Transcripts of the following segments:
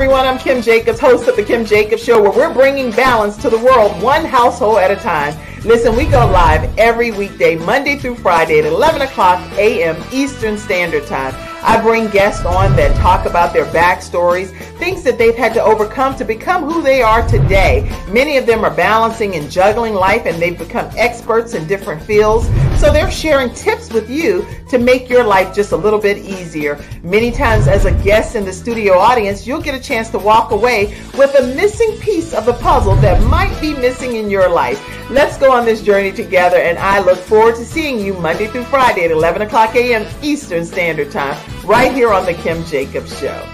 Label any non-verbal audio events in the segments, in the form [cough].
everyone. I'm Kim Jacobs, host of The Kim Jacobs Show, where we're bringing balance to the world one household at a time. Listen, we go live every weekday, Monday through Friday at 11 o'clock a.m. Eastern Standard Time. I bring guests on that talk about their backstories, things that they've had to overcome to become who they are today. Many of them are balancing and juggling life and they've become experts in different fields. So they're sharing tips with you to make your life just a little bit easier. Many times as a guest in the studio audience, you'll get a chance to walk away with a missing piece of the puzzle that might be missing in your life. Let's go on this journey together and I look forward to seeing you Monday through Friday at 11 o'clock a.m. Eastern Standard Time right here on The Kim Jacobs Show.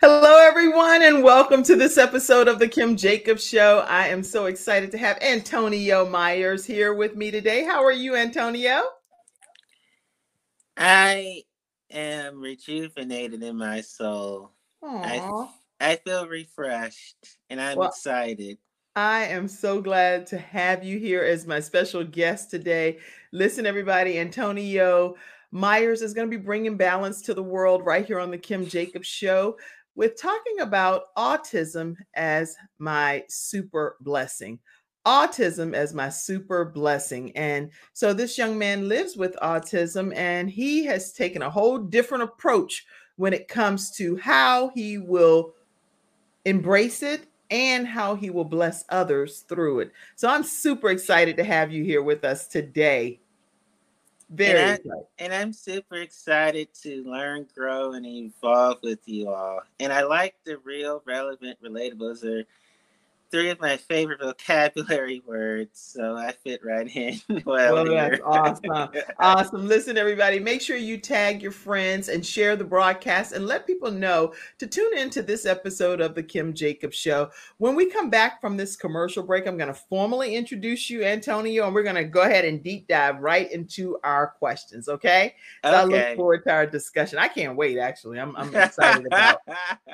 Hello, everyone, and welcome to this episode of the Kim Jacobs Show. I am so excited to have Antonio Myers here with me today. How are you, Antonio? I am rejuvenated in my soul. I, I feel refreshed and I'm well, excited. I am so glad to have you here as my special guest today. Listen, everybody, Antonio Myers is going to be bringing balance to the world right here on the Kim Jacobs Show with talking about autism as my super blessing. Autism as my super blessing. And so this young man lives with autism and he has taken a whole different approach when it comes to how he will embrace it and how he will bless others through it. So I'm super excited to have you here with us today. Very and, I, and I'm super excited to learn, grow, and evolve with you all. And I like the real, relevant, relatables are three of my favorite vocabulary [laughs] words, so I fit right in. [laughs] well, well that's awesome. [laughs] awesome. Listen, everybody, make sure you tag your friends and share the broadcast and let people know to tune into this episode of the Kim Jacobs Show. When we come back from this commercial break, I'm going to formally introduce you, Antonio, and we're going to go ahead and deep dive right into our questions. Okay. So okay. I look forward to our discussion. I can't wait, actually. I'm, I'm excited about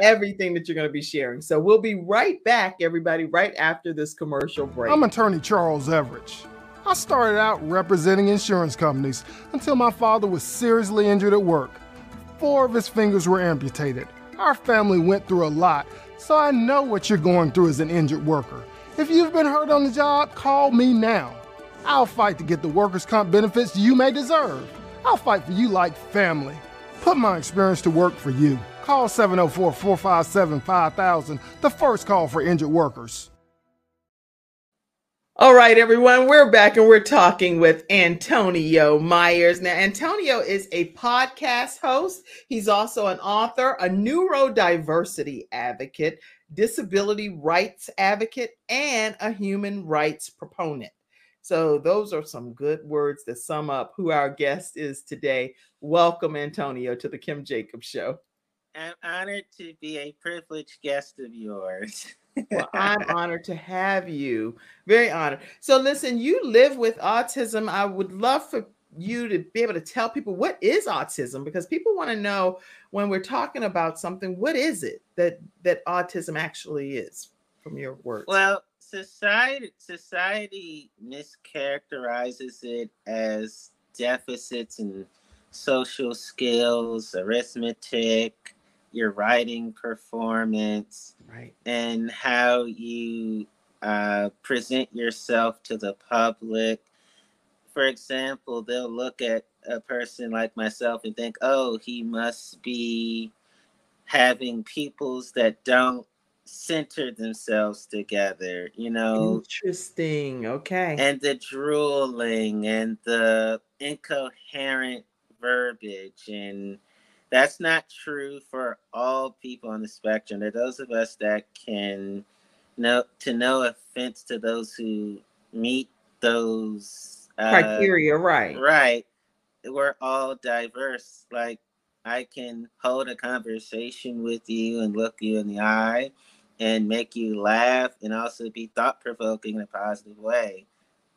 everything that you're going to be sharing. So we'll be right back, everybody right after this commercial break. I'm attorney Charles Everidge. I started out representing insurance companies until my father was seriously injured at work. Four of his fingers were amputated. Our family went through a lot, so I know what you're going through as an injured worker. If you've been hurt on the job, call me now. I'll fight to get the workers' comp benefits you may deserve. I'll fight for you like family. Put my experience to work for you. Call 704 457 5000, the first call for injured workers. All right, everyone, we're back and we're talking with Antonio Myers. Now, Antonio is a podcast host. He's also an author, a neurodiversity advocate, disability rights advocate, and a human rights proponent. So, those are some good words that sum up who our guest is today. Welcome, Antonio, to the Kim Jacobs Show. I'm honored to be a privileged guest of yours. [laughs] well, I'm [laughs] honored to have you. Very honored. So, listen, you live with autism. I would love for you to be able to tell people what is autism because people want to know when we're talking about something, what is it that that autism actually is from your work Well, society society mischaracterizes it as deficits in social skills, arithmetic, your writing performance, right, and how you uh, present yourself to the public. For example, they'll look at a person like myself and think, "Oh, he must be having peoples that don't center themselves together." You know, interesting. Okay, and the drooling and the incoherent verbiage and that's not true for all people on the spectrum. There are those of us that can no to no offense to those who meet those uh, criteria, right? Right. We're all diverse. Like I can hold a conversation with you and look you in the eye and make you laugh and also be thought provoking in a positive way.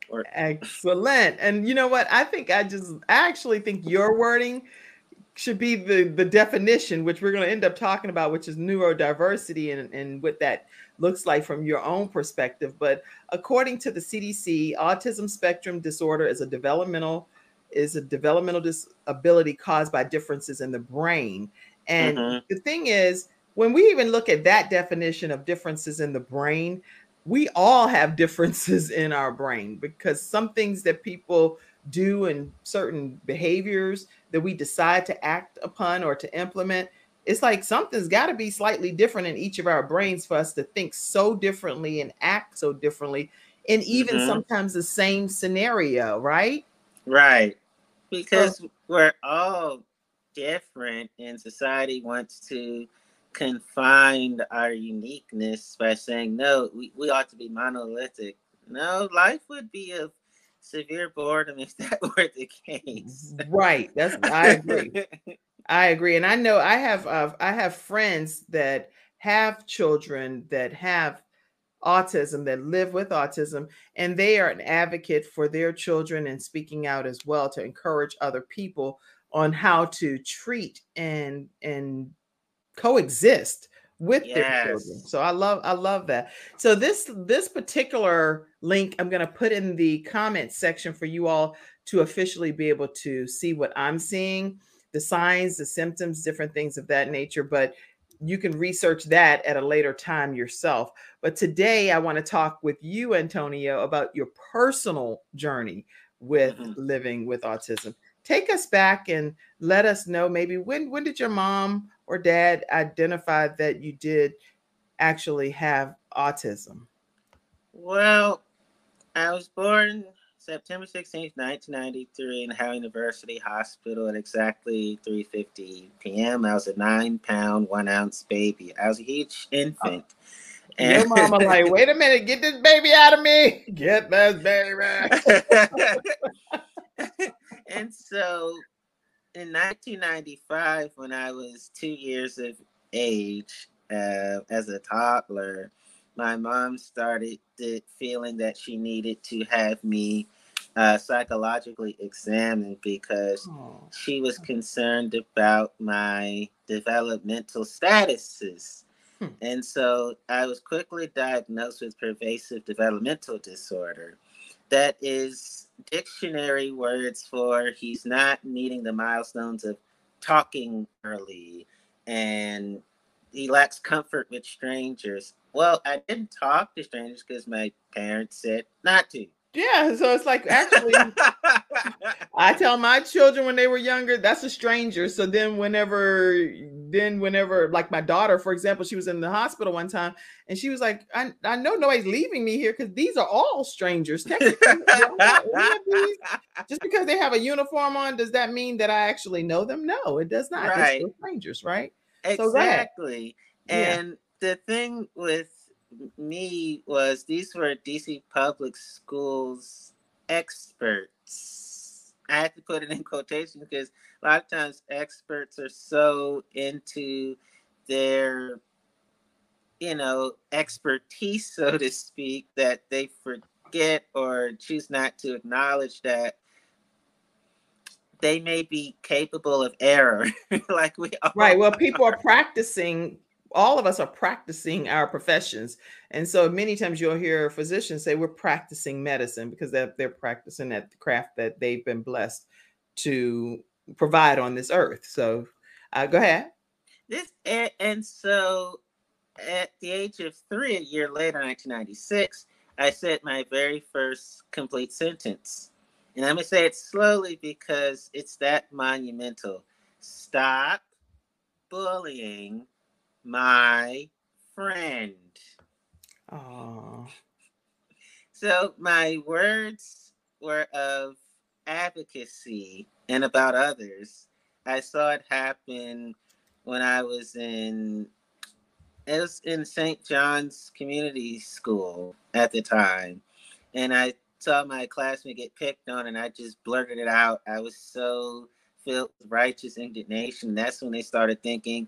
Or excellent. And you know what? I think I just I actually think your wording should be the the definition, which we're going to end up talking about, which is neurodiversity, and and what that looks like from your own perspective. But according to the CDC, autism spectrum disorder is a developmental is a developmental disability caused by differences in the brain. And mm-hmm. the thing is, when we even look at that definition of differences in the brain, we all have [laughs] differences in our brain because some things that people do and certain behaviors that we decide to act upon or to implement it's like something's got to be slightly different in each of our brains for us to think so differently and act so differently in even mm-hmm. sometimes the same scenario right? Right. Because so, we're all different and society wants to confine our uniqueness by saying no we, we ought to be monolithic. No life would be a severe boredom if [laughs] that were the case. Right that's i agree. I agree and i know i have uh, i have friends that have children that have autism that live with autism and they are an advocate for their children and speaking out as well to encourage other people on how to treat and and coexist with yes. their children. So I love I love that. So this this particular link I'm going to put in the comment section for you all to officially be able to see what I'm seeing, the signs, the symptoms, different things of that nature, but you can research that at a later time yourself. But today I want to talk with you Antonio about your personal journey with mm-hmm. living with autism. Take us back and let us know maybe when when did your mom or dad identified that you did actually have autism? Well, I was born September 16th, 1993 in Howard University Hospital at exactly 3.50 p.m. I was a nine pound, one ounce baby. I was a huge oh. infant. Oh. And Your mama [laughs] like, wait a minute, get this baby out of me. Get this baby. [laughs] and so in 1995, when I was two years of age, uh, as a toddler, my mom started feeling that she needed to have me uh, psychologically examined because she was concerned about my developmental statuses. Hmm. And so I was quickly diagnosed with pervasive developmental disorder. That is dictionary words for he's not meeting the milestones of talking early and he lacks comfort with strangers. Well, I didn't talk to strangers because my parents said not to. Yeah, so it's like actually, [laughs] I tell my children when they were younger, that's a stranger. So then, whenever, then whenever, like my daughter, for example, she was in the hospital one time, and she was like, "I, I know nobody's leaving me here because these are all strangers. Just because they have a uniform on, does that mean that I actually know them? No, it does not. Right. strangers, right? Exactly. So and yeah. the thing with me was these were DC public schools experts. I had to put it in quotation because a lot of times experts are so into their, you know, expertise, so to speak, that they forget or choose not to acknowledge that they may be capable of error [laughs] like we are. right well [laughs] people are practicing all of us are practicing our professions. And so many times you'll hear physicians say we're practicing medicine because they're, they're practicing that craft that they've been blessed to provide on this earth. So uh, go ahead. This and, and so at the age of three, a year later, 1996, I said my very first complete sentence. And I'm going to say it slowly because it's that monumental. Stop bullying my friend. Oh. So my words were of advocacy and about others. I saw it happen when I was in it was in St. John's Community School at the time. And I saw my classmate get picked on and I just blurted it out. I was so filled with righteous indignation. That's when they started thinking,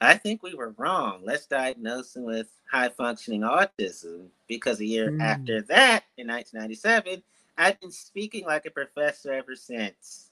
I think we were wrong. Let's diagnose him with high functioning autism because a year mm. after that, in 1997, I've been speaking like a professor ever since.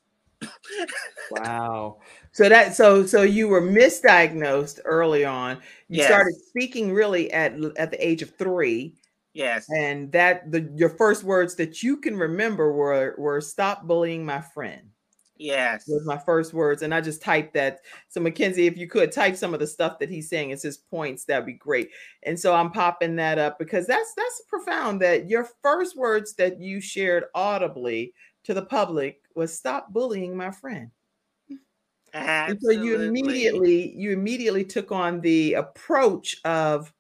wow. [laughs] So that so so you were misdiagnosed early on. You Yes. started speaking really at at the age of three, Yes. and that the your first words that you can remember were were "Stop bullying my friend." Yes. was my first words, and I just typed that. So Mackenzie, if you could type some of the stuff that he's saying as his points, that'd be great. And so I'm popping that up because that's that's profound. That your first words that you shared audibly to the public was "Stop bullying my friend." And so you immediately you immediately took on the approach of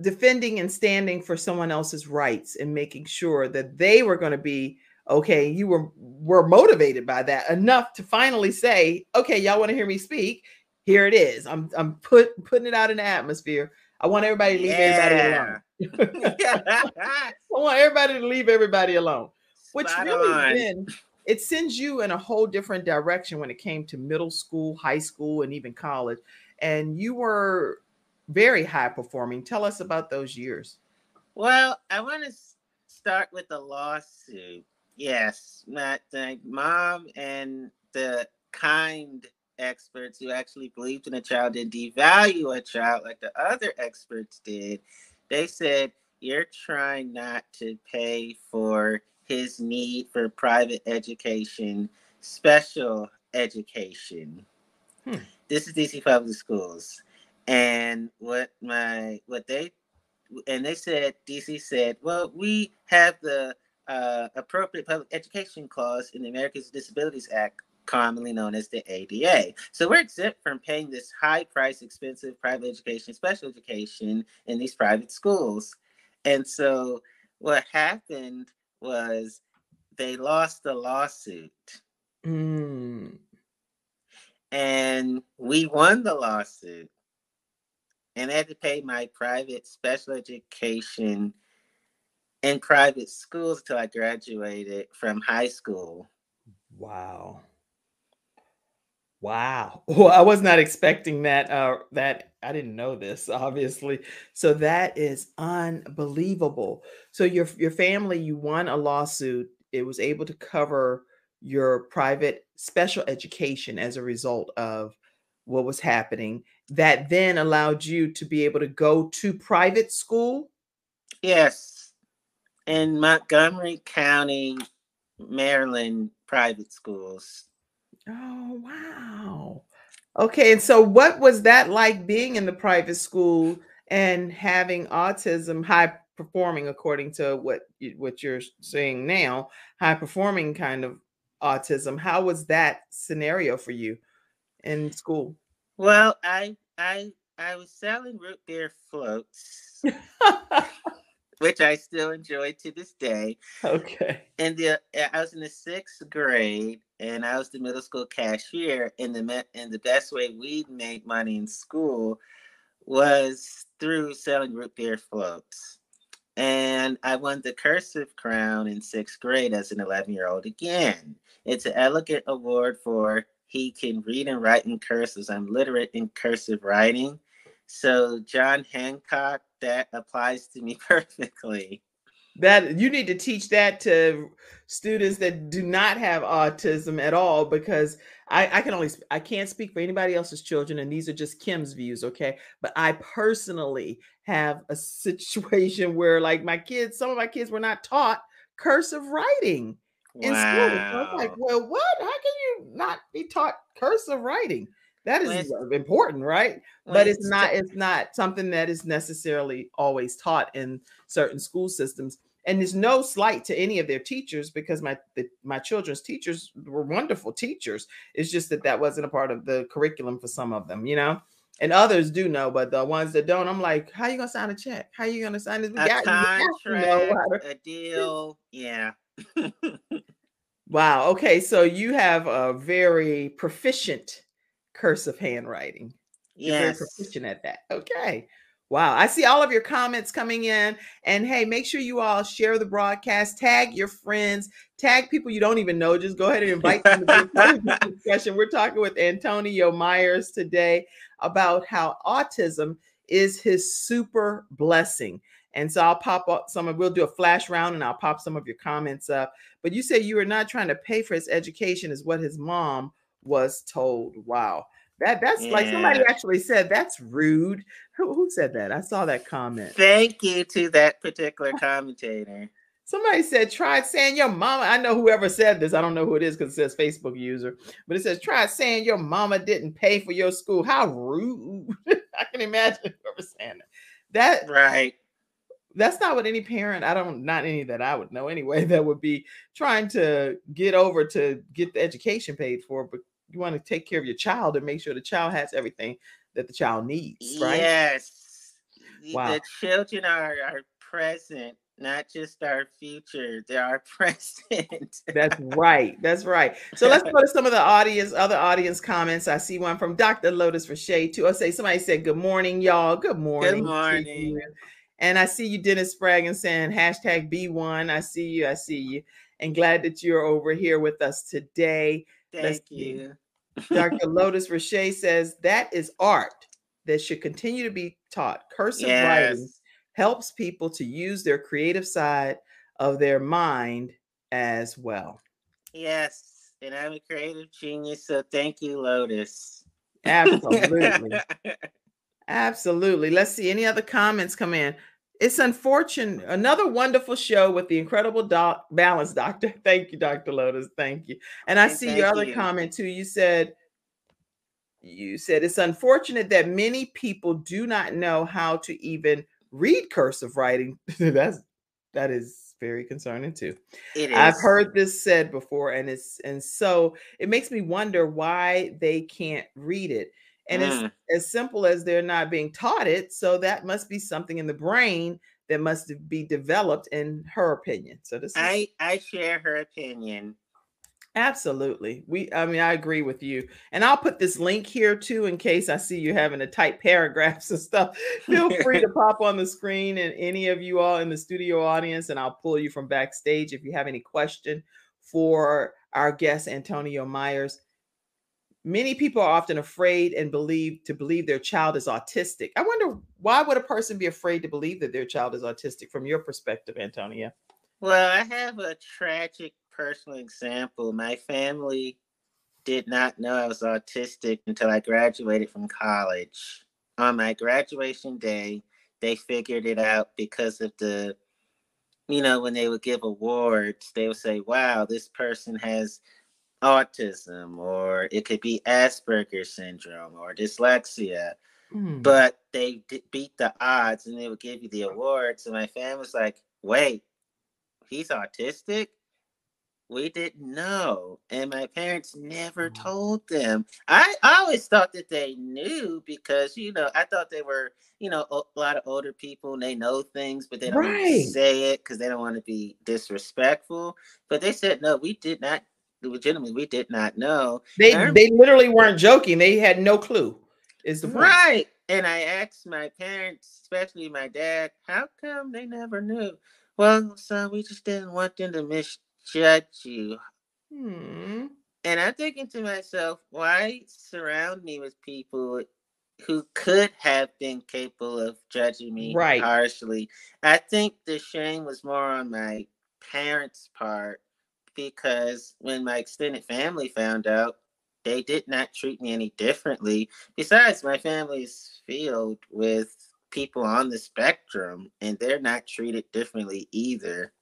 defending and standing for someone else's rights and making sure that they were going to be okay you were were motivated by that enough to finally say okay y'all want to hear me speak here it is i'm i'm put putting it out in the atmosphere i want everybody to leave everybody alone [laughs] [laughs] i want everybody to leave everybody alone which Spot really then it sends you in a whole different direction when it came to middle school, high school, and even college. And you were very high performing. Tell us about those years. Well, I want to start with the lawsuit. Yes, my, my mom and the kind experts who actually believed in a child didn't devalue a child like the other experts did. They said, You're trying not to pay for his need for private education, special education. Hmm. This is DC Public Schools. And what my what they and they said DC said, well, we have the uh, appropriate public education clause in the Americans with Disabilities Act, commonly known as the ADA. So we're exempt from paying this high price, expensive private education, special education in these private schools. And so what happened was they lost the lawsuit Mm. and we won the lawsuit and I had to pay my private special education in private schools until I graduated from high school. Wow. Wow. [laughs] Well, I was not expecting that. Uh, that I didn't know this, obviously. So that is unbelievable. So your your family, you won a lawsuit. It was able to cover your private special education as a result of what was happening. That then allowed you to be able to go to private school. Yes, in Montgomery County, Maryland, private schools. Oh, wow. Okay, and so what was that like being in the private school and having autism high performing according to what you, what you're saying now, high performing kind of autism. How was that scenario for you in school? Well, I I I was selling root beer floats, [laughs] which I still enjoy to this day. okay. And the eh, I was in the sixth grade, and I was the middle school cashier. And the and the best way we made money in school was through selling root beer floats. And I won the cursive crown in sixth grade as an 11 year old again. It's an elegant award for he can read and write in cursive. I'm literate in cursive writing. So, John Hancock, that applies to me [laughs] perfectly. That you need to teach that to students that do not have autism at all because I, I can only I can't speak for anybody else's children and these are just Kim's views, okay? But I personally have a situation [laughs] where like my kids, some of my kids were not taught cursive writing in school. So I'm like, well, what? How can you not be taught cursive writing? That is uh, important, right? But it's it's not it's not something that is necessarily always taught in certain school systems and there's no slight to any of their teachers because my the, my children's teachers were wonderful teachers it's just that that wasn't a part of the curriculum for some of them you know and others do know but the ones that don't i'm like how you gonna sign a check how are you gonna sign this We a got- contract, a deal. Yeah. [laughs] wow okay so you have a very proficient cursive handwriting You're very yes. proficient at that. Okay. Wow. I see all of your comments coming in. And hey, make sure you all share the broadcast, tag your friends, tag people you don't even know. Just go ahead and invite them to be a part of this [laughs] discussion. We're talking with Antonio Myers today about how autism is his super blessing. And so I'll pop up some of we'll do a flash round and I'll pop some of your comments up. But you say you were not trying to pay for his education, is what his mom was told. Wow. That that's yeah. like somebody actually said that's rude. Who, who said that? I saw that comment. Thank you to that particular commentator. Somebody said, try saying your mama. I know whoever said this. I don't know who it is because it says Facebook user, but it says, try saying your mama didn't pay for your school. How rude. [laughs] I can imagine whoever saying that. That right. That's not what any parent, I don't, not any that I would know anyway, [laughs] that would be trying to get over to get the education paid for, but you want to take care of your child and make sure the child has everything that the child needs, right? Yes. Wow. The children are, are present not just our future, they're our [laughs] present. That's right. That's right. So let's go [laughs] to some of the audience, other audience comments. I see one from Dr. Lotus for Shade too. Oh I say somebody said, Good morning, y'all. Good morning. Good morning. And I see you, Dennis Spraggin, saying hashtag B1. I see you. I see you. And glad that you're over here with us today. Thank let's you. Dr. [laughs] Lotus Roche says that is art that should continue to be taught. Cursive yes. writing helps people to use their creative side of their mind as well. Yes, and I'm a creative genius, so thank you, Lotus. Absolutely. [laughs] Absolutely. Let's see any other comments come in. It's unfortunate. Another wonderful show with the incredible doc, balance doctor. [laughs] Thank you, Dr. Lotus. Thank you. And I see your other you. comment too. You said you said it's unfortunate that many people do not know how to even read cursive writing, [laughs] that's that is very concerning too. It is. I've heard this said before, and it's and so it makes me wonder why they can't read it. And mm. it's as simple as they're not being taught it. So that must be something in the brain that must be developed, in her opinion. So this is, I I share her opinion. Absolutely. We I mean I agree with you. And I'll put this link here too in case I see you having to type [laughs] paragraphs and stuff. Feel free to pop on the screen and any of you all in the studio audience and I'll pull you from backstage if you have any question for our guest Antonio Myers. Many people are often afraid and believe to believe their child is autistic. I wonder why would a person be afraid to believe that their child is autistic from your perspective, Antonia? Well, I have a tragic personal example. My family did not know I was autistic until I graduated from college. On my graduation day, they figured it out because of the, you know, when they would give awards, they would say, wow, this person has autism, or it could be Asperger's syndrome or dyslexia. Mm. But they beat the odds and they would give you the awards. And my family was like, wait, he's autistic? we didn't know and my parents never mm-hmm. told them I, I always thought that they knew because you know i thought they were you know a lot of older people and they know things but they don't right. say it because they don't want to be disrespectful but they said no we did not legitimately we did not know they they literally weren't joking they had no clue is the point. right and i asked my parents especially my dad how come they never knew well son we just didn't want them to misjudge you. Hmm. And I'm thinking to myself, why surround me with people who could have been capable of judging me right. harshly? I think the shame was more on my parents' part because when my extended family found out, they did not treat me any differently. Besides, my family's filled with people on the spectrum and they're not treated differently either.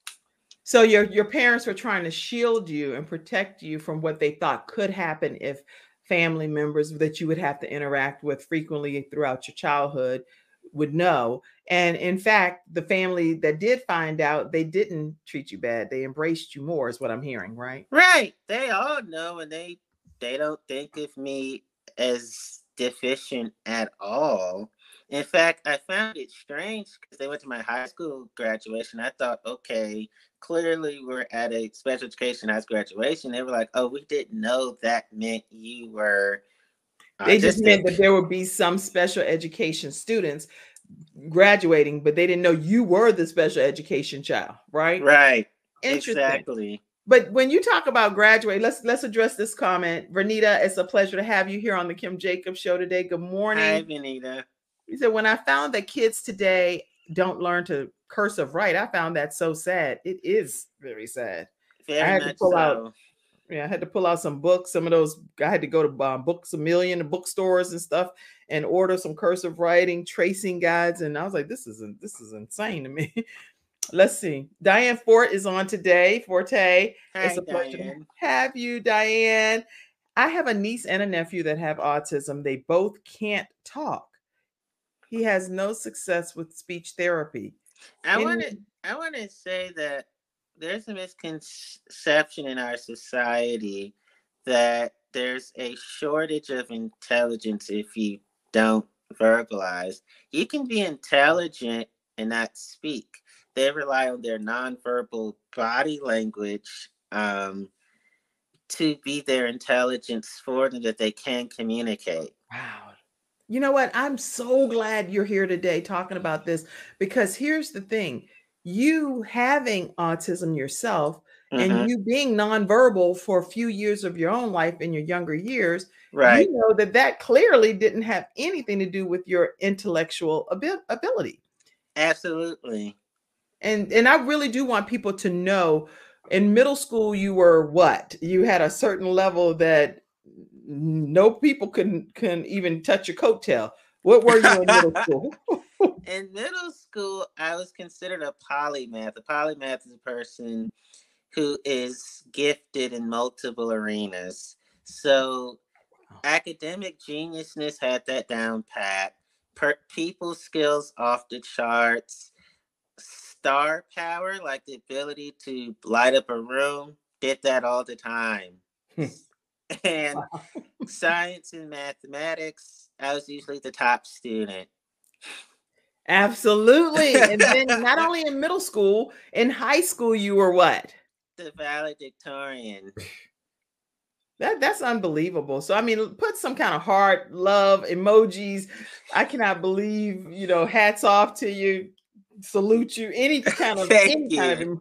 So your your parents were trying to shield you and protect you from what they thought could happen if family members that you would have to interact with frequently throughout your childhood would know. And in fact, the family that did find out, they didn't treat you bad. They embraced you more, is what I'm hearing, right? Right. They all know and they they don't think of me as deficient at all. In fact, I found it strange because they went to my high school graduation. I thought, okay, clearly we're at a special education high school graduation. They were like, oh, we didn't know that meant you were. Uh, they just meant that there would be some special education students graduating, but they didn't know you were the special education child, right? Right. Exactly. But when you talk about graduate, let's let's address this comment. Vernita, it's a pleasure to have you here on the Kim Jacobs show today. Good morning. Hi, Vernita. He said, when I found that kids today don't learn to cursive right. I found that so sad. It is very sad. Very I had to pull so. out- Yeah, I had to pull out some books. Some of those I had to go to um, Books a Million, bookstores and stuff, and order some cursive writing, tracing guides. And I was like, this is this is insane to me. [laughs] Let's see. Diane Fort is on today. Forte. Hi, it's a pleasure to have you, Diane. I have a niece and a nephew that have autism. They both can't talk. He has no success with speech therapy. I want to I want to say that there's a misconception in our society that there's a shortage of intelligence if you don't verbalize. You can be intelligent and not speak. They rely on their nonverbal body language um, to be their intelligence for them that they can communicate. Wow. You know what? I'm so glad you're here today talking about this because here's the thing you having autism yourself Mhm. and you being nonverbal for a few years of your own life in your younger years, right. you know that that clearly didn't have anything to do with your intellectual abil- ability. Absolutely. And and I really do want people to know in middle school you were what? You had a certain level that no people can can even touch your coattail. What were you in middle [laughs] school? in middle school, I was considered a polymath. A polymath is a person who is gifted in multiple arenas. So, oh. academic geniusness had that down pat. Per- people skills off the charts. Star power, like the ability to light up a room, did that all the time. Hmm. and science and mathematics, I was usually the top student. Absolutely. And then [laughs] not only in middle school, in high school you were what? the valedictorian. That that's unbelievable. So I mean, put some kind of heart, love, emojis. I cannot believe, you know, hats off to you, salute you, any [laughs] kind of any kind of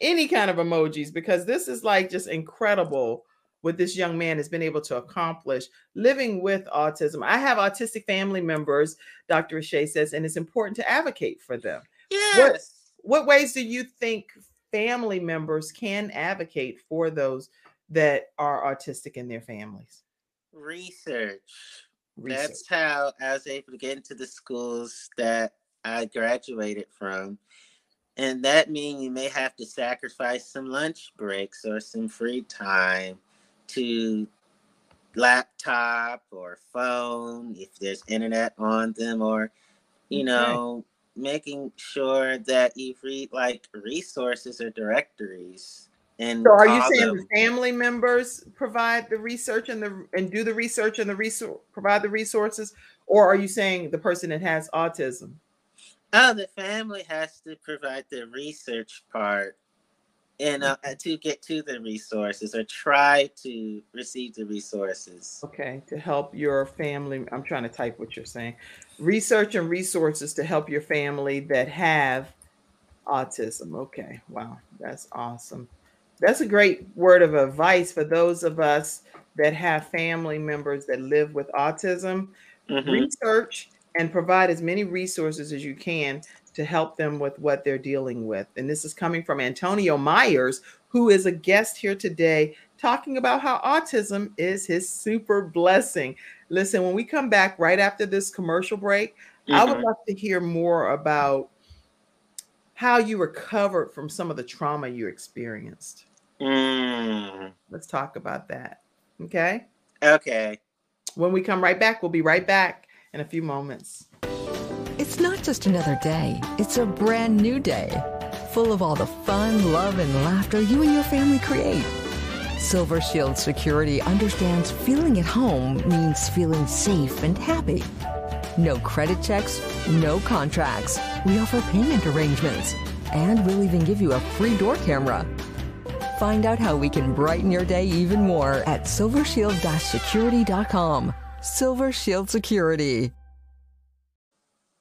any kind of emojis, because this is like just incredible what this young man has been able to accomplish living with autism. I have autistic family members, Dr. Rashay says, and it's important to advocate for them. Yes. What ways do you think family members can advocate for those that are autistic in their families? Research. Research. That's how I was able to get into the schools that I graduated from. And that means you may have to sacrifice some lunch breaks or some free time to laptop or phone if there's internet on them or you Okay. know making sure that you read like resources or directories and So are you saying them. the family members provide the research and the and do the research and the resource provide the resources, or are you saying the person that has autism? Oh, the family has to provide the research part and uh, to get to the resources or try to receive the resources. Okay, to help your family. I'm trying to type what you're saying. Research and resources to help your family that have autism. Okay, wow, that's awesome. That's a great word of advice for those of us that have family members that live with autism. Mhm. Research and provide as many resources as you can to help them with what they're dealing with. And this is coming from Antonio Myers, who is a guest here today talking about how autism is his super blessing. Listen, when we come back right after this commercial break, I would Mhm. love to hear more about how you recovered from some of the trauma you experienced. Mm. Let's talk about that. Okay. Okay. When we come right back, we'll be right back in a few moments. It's not just another day, it's a brand new day, full of all the fun, love, and laughter you and your family create. Silver Shield Security understands feeling at home means feeling safe and happy. No credit checks, no contracts. We offer payment arrangements, and we'll even give you a free door camera. Find out how we can brighten your day even more at silvershield-security.com. Silver Shield Security.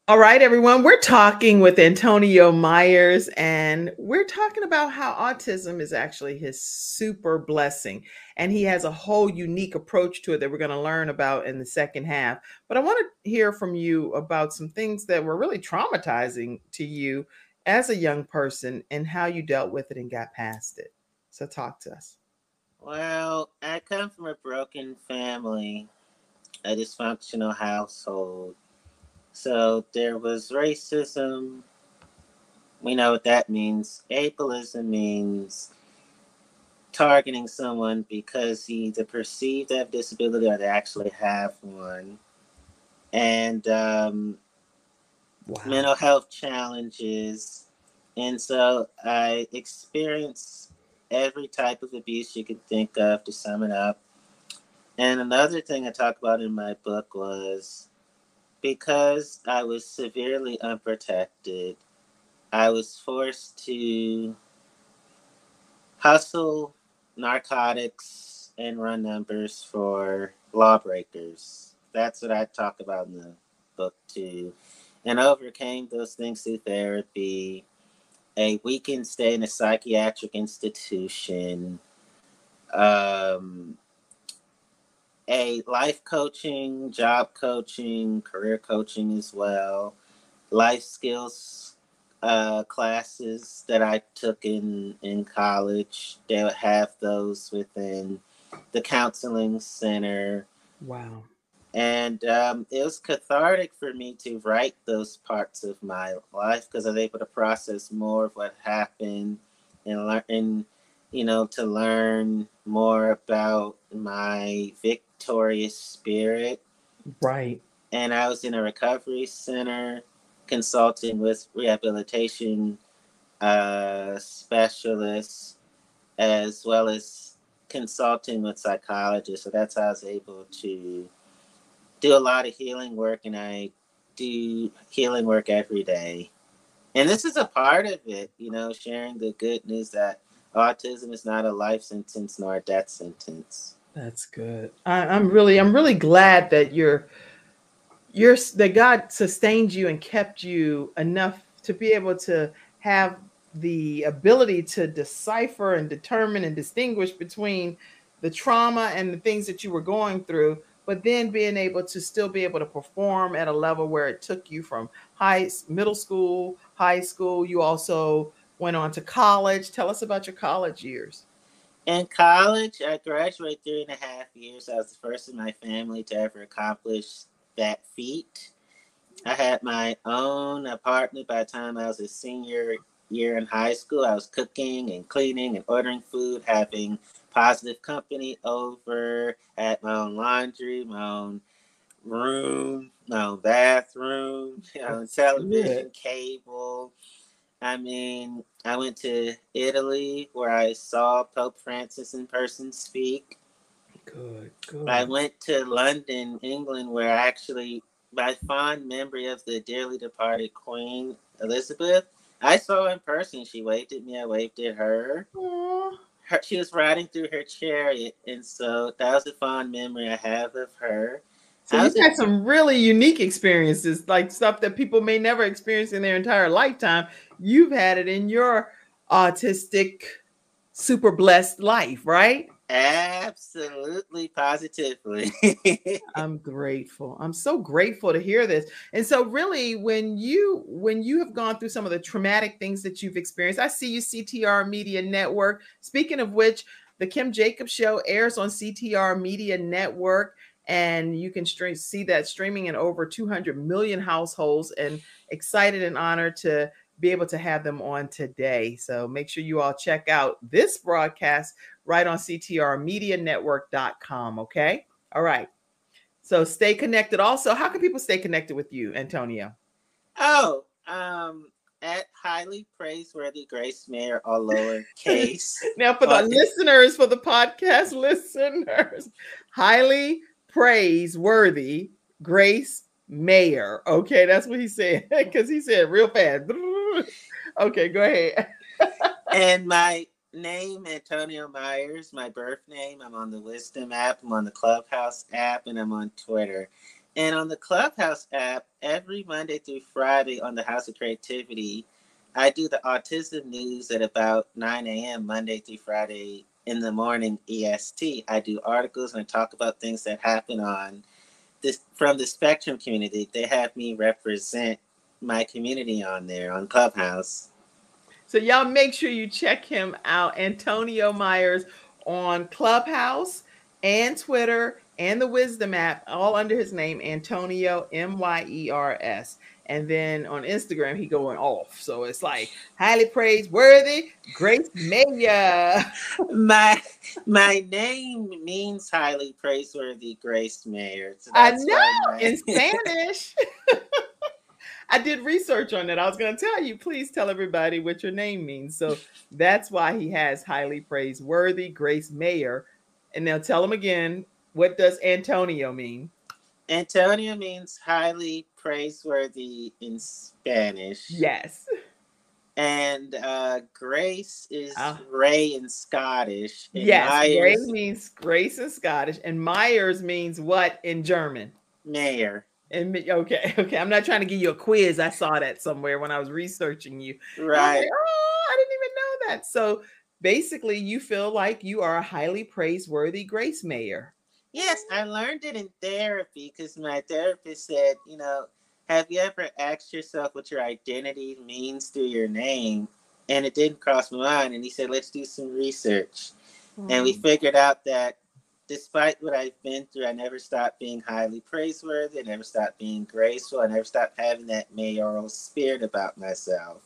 All right, everyone, we're talking with Antonio Myers, and we're talking about how autism is actually his super blessing. And he has a whole unique approach to it that we're going to learn about in the second half. But I want to hear from you about some things that were really traumatizing to you as a young person and how you dealt with it and got past it. So talk to us. Well, I come from a broken family, a dysfunctional household. So there was racism. We know what that means. Ableism means targeting someone because he either perceived to have disability or they actually have one. And um, wow. mental health challenges. And so I experienced every type of abuse you could think of to sum it up. And another thing I talk about in my book was because I was severely unprotected, I was forced to hustle narcotics and run numbers for lawbreakers. That's what I talk about in the book too. And overcame those things through therapy, a weekend stay in a psychiatric institution, um, a life coaching, job coaching, career coaching as well, life skills uh, classes that I took in in college. They would have those within the counseling center. Wow. And um, it was cathartic for me to write those parts of my life because I was able to process more of what happened and learn, and you know, to learn more about my victorious spirit. Right. And I was in a recovery center consulting with rehabilitation uh, specialists as well as consulting with psychologists. So that's how I was able to do a lot of healing work, and I do healing work every day. And this is a part of it, you know, sharing the good news that autism is not a life sentence nor a death sentence. That's good. I, I'm really, I'm really glad that you're you're that God sustained you and kept you enough to be able to have the ability to decipher and determine and distinguish between the trauma and the things that you were going through but then being able to still be able to perform at a level where it took you from high middle school high school you also went on to college tell us about your college years in college i graduated three and a half years i was the first in my family to ever accomplish that feat. I had my own apartment by the time I was a senior year in high school. I was cooking and cleaning and ordering food, having positive company over, had my own laundry, my own room, my own bathroom, [laughs] my own television, cable. I mean, I went to Italy where I saw Pope Francis in person speak. Good, good. I went to London, England, where I actually, by fond memory of the dearly departed Queen Elizabeth, I saw in person. She waved at me. I waved at her. her. She was riding through her chariot, and so that was a fond memory I have of her. So you've had some really unique experiences, like stuff that people may never experience in their entire lifetime. You've had it in your autistic, super blessed life, right? Absolutely, positively. [laughs] I'm grateful. I'm so grateful to hear this. And so really when you when you have gone through some of the traumatic things that you've experienced, I see you CTR Media Network. Speaking of which, the Kim Jacobs show airs on CTR Media Network and you can stream, see that streaming in over 200 million households and excited and honored to be able to have them on today. So make sure you all check out this broadcast right on ctrmedianetwork.com. Okay. All right. So stay connected. Also, how can people stay connected with you, Antonio? Oh, um, at highly praiseworthy Grace Mayer, all lowercase. [laughs] now, for the listeners, for the podcast [laughs] listeners, highly praiseworthy Grace Mayer. Okay, that's what he said [laughs] because he said real fast. [laughs] okay, go ahead. [laughs] and my name Antonio Myers, my birth name. I'm on the Wisdom app, I'm on the Clubhouse app, and I'm on Twitter. And on the Clubhouse app, every Monday through Friday on the House of Creativity, I do the autism news at about 9 a.m. Monday through Friday in the morning EST. I do articles and I talk about things that happen on this from the spectrum community. They have me represent my community on there on Clubhouse. So y'all make sure you check him out, Antonio Myers, on Clubhouse and Twitter and the Wisdom app, all under his name, Antonio M Y E R S. And then on Instagram, he going off. So it's like highly praiseworthy, Grace Mayer. [laughs] my my name means highly praiseworthy, Grace Mayer. So I know in [laughs] Spanish. [laughs] I did research on that. I was going to tell you, please tell everybody what your name means. So that's why he has highly praiseworthy Grace Mayer. And now tell him again, what does Antonio mean? Antonio means highly praiseworthy in Spanish. Yes. And uh, Grace is uh, Ray in Scottish. yes, Myers, Ray means Grace in Scottish, and Myers means what in German? Mayor. And okay, [laughs] okay. I'm not trying to give you a quiz. I saw that somewhere when I was researching you. Right. Like, oh, I didn't even know that. So basically, you feel like you are a highly praiseworthy Grace Mayer. Yes, I learned it in therapy because my therapist said, you know, have you ever asked yourself what your identity means through your name? And it didn't cross my mind. And he said, let's do some research. Mm. And we hmm. figured out that despite what I've been through, I never stopped being highly praiseworthy. I never stopped being graceful. I never stopped having that mayoral spirit about myself.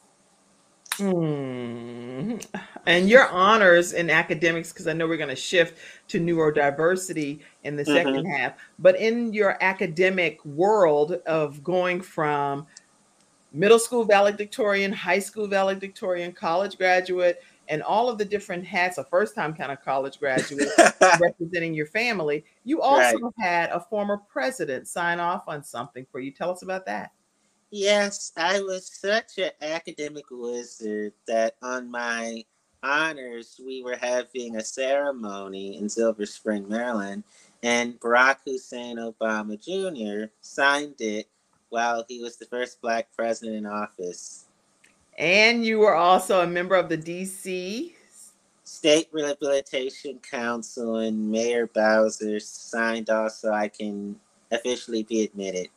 Hmm. And your honors in academics, because I know we're going to shift to neurodiversity in the 2nd mm-hmm. half, but in your academic world of going from middle school valedictorian, high school valedictorian, college graduate, and all of the different hats, a first time kind of college graduate [laughs] representing your family, you also right. had a former president sign off on something for you. Tell us about that. Yes, I was such an academic wizard that on my honors, we were having a ceremony in Silver Spring, Maryland, and Barack Hussein Obama Jr. signed it while he was the first black president in office. And you were also a member of the DC State Rehabilitation Council, and Mayor Bowser signed off so I can officially be admitted.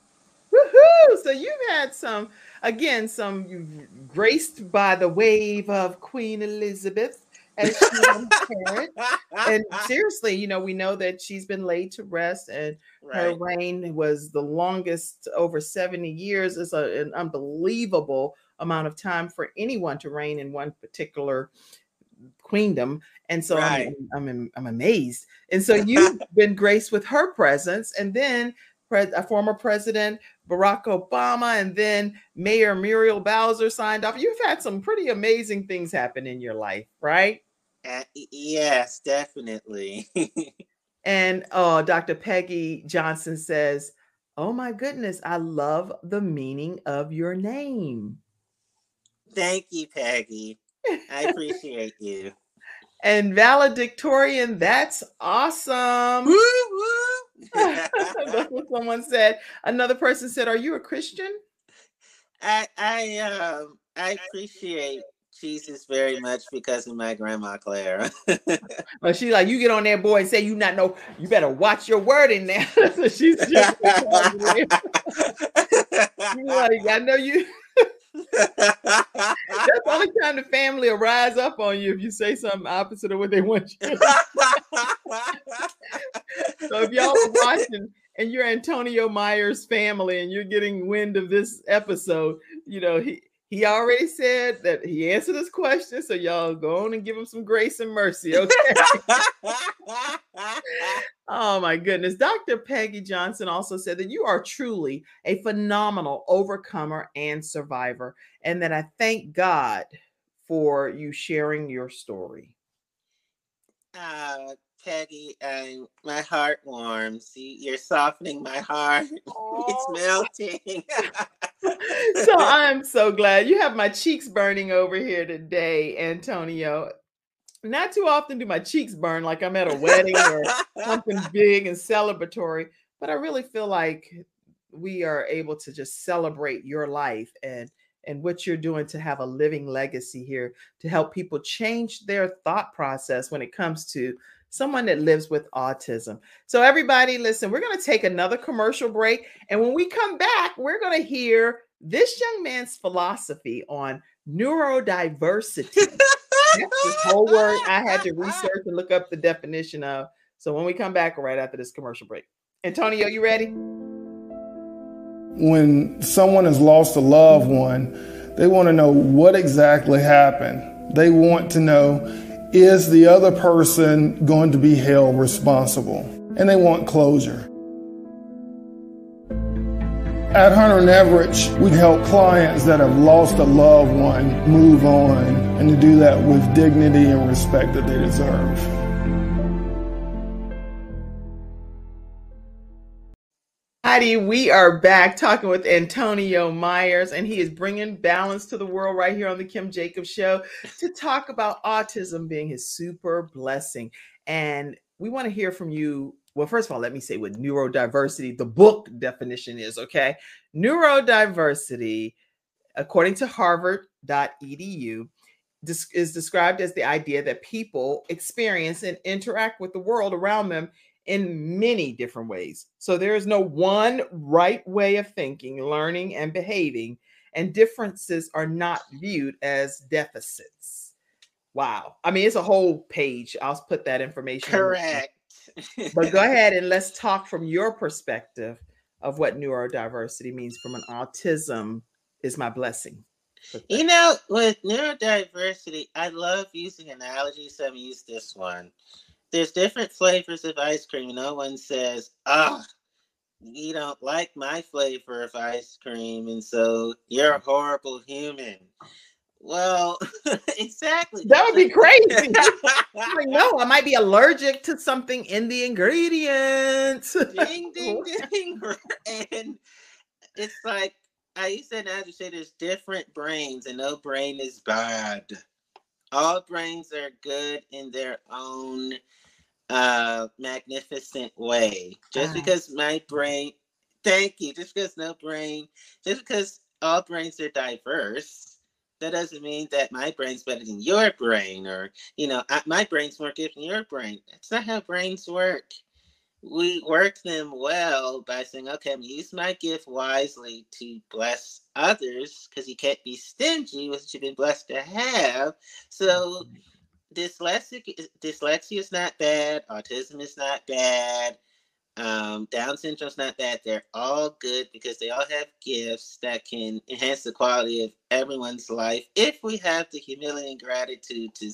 Woohoo! So you've had some, again, some graced by the wave of Queen Elizabeth as parent. and [laughs] seriously, you know, we know that she's been laid to rest, and right. her reign was the longest over 70 years. Is an unbelievable amount of time for anyone to reign in one particular queendom and so right. I'm, I'm i'm amazed and so [laughs] you've been graced with her presence and then a former president Barack Obama, and then Mayor Muriel Bowser signed off. You've had some pretty amazing things happen in your life, right? Uh, yes, definitely. [laughs] and oh, Dr. Peggy Johnson says, Oh my goodness, I love the meaning of your name. Thank you, Peggy. I appreciate you. [laughs] And valedictorian, that's awesome. Woo, woo. [laughs] That's what someone said. Another person said, "Are you a Christian?" I I um I appreciate Jesus very much because of my grandma Clara. [laughs] but she's like, you get on there, boy, and say you not know. You better watch your word in there. [laughs] so she's just like, I know you. [laughs] That's the only time the family will rise up on you if you say something opposite of what they want you. so if y'all are watching and you're Antonio Myers' family and you're getting wind of this episode, you know he he already said that he answered this question. So y'all go on and give him some grace and mercy, okay? [laughs] oh my goodness. Dr. Peggy Johnson also said that you are truly a phenomenal overcomer and survivor, and that I thank God for you sharing your story. Uh, Peggy, and my heart warms. You're softening my heart. [laughs] it's melting. [laughs] so [laughs] I'm so glad you have my cheeks burning over here today, Antonio. Not too often do my cheeks burn like I'm at a wedding or something big and celebratory, but I really feel like we are able to just celebrate your life and and what you're doing to have a living legacy here to help people change their thought process when it comes to someone that lives with autism. So, everybody, listen, we're going to take another commercial break. And when we come back, we're going to hear this young man's philosophy on neurodiversity. That's whole word I had to research and look up the definition of. So when we come back right after this commercial break. Antonio, you ready? When someone has lost a loved one, they want to know what exactly happened. They want to know is the other person going to be held responsible? And they want closure. At Hunter and Everett, we help clients that have lost a loved one move on and to do that with dignity and respect that they deserve. We are back talking with Antonio Myers, and he is bringing balance to the world right here on the Kim Jacobs Show to talk about autism being his super blessing. And we want to hear from you well, first of all, let me say what neurodiversity, the book definition is, okay? Neurodiversity, according to harvard.edu, is described as the idea that people experience and interact with the world around them in many different ways. So there is no one right way of thinking, learning, and behaving, and differences are not viewed as deficits. Wow. I mean, it's a whole page. I'll put that information. Correct but go [laughs] ahead and let's talk from your perspective of what neurodiversity means from an autism is my blessing. You know, with neurodiversity, I love using analogies. So I'm use this one. There's different flavors of ice cream. No one says, "Ah, you don't like my flavor of ice cream, and so you're a horrible human." Well, [laughs] exactly. That would be crazy. [laughs] like, no, I might be allergic to something in the ingredients. ding, [laughs] ding, ding. And it's like I used to say there's different brains, and no brain is bad. All brains are good in their own uh magnificent way. Just because my brain thank you, just because no brain, just because all brains are diverse that doesn't mean that my brain's better than your brain or you know my brain's more good than your brain. That's not how brains work we work them well by saying okay i'm use my gift wisely to bless others because you can't be stingy with what you've been blessed to have so dyslexic dyslexia is not bad autism is not bad um, Down is not bad. They're all good because they all have gifts that can enhance the quality of everyone's life if we have the humility and gratitude to